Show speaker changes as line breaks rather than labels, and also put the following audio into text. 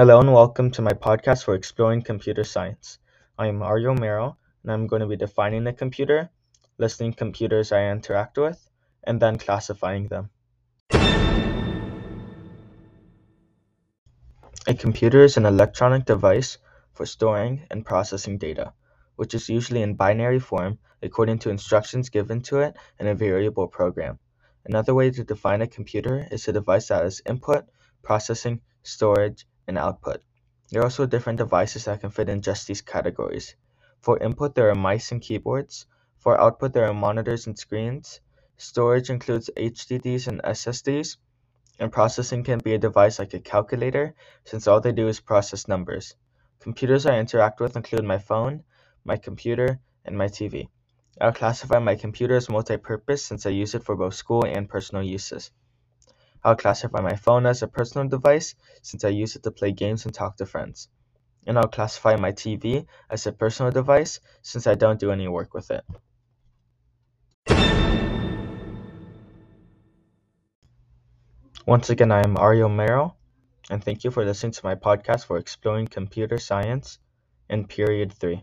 Hello and welcome to my podcast for exploring computer science. I am Mario Mero and I'm going to be defining a computer, listing computers I interact with, and then classifying them. A computer is an electronic device for storing and processing data, which is usually in binary form according to instructions given to it in a variable program. Another way to define a computer is a device that has input, processing, storage, and output. There are also different devices that can fit in just these categories. For input, there are mice and keyboards. For output, there are monitors and screens. Storage includes HDDs and SSDs. And processing can be a device like a calculator, since all they do is process numbers. Computers I interact with include my phone, my computer, and my TV. I'll classify my computer as multi-purpose since I use it for both school and personal uses. I'll classify my phone as a personal device since I use it to play games and talk to friends. And I'll classify my TV as a personal device since I don't do any work with it. Once again, I am Mario Mero, and thank you for listening to my podcast for exploring computer science in period 3.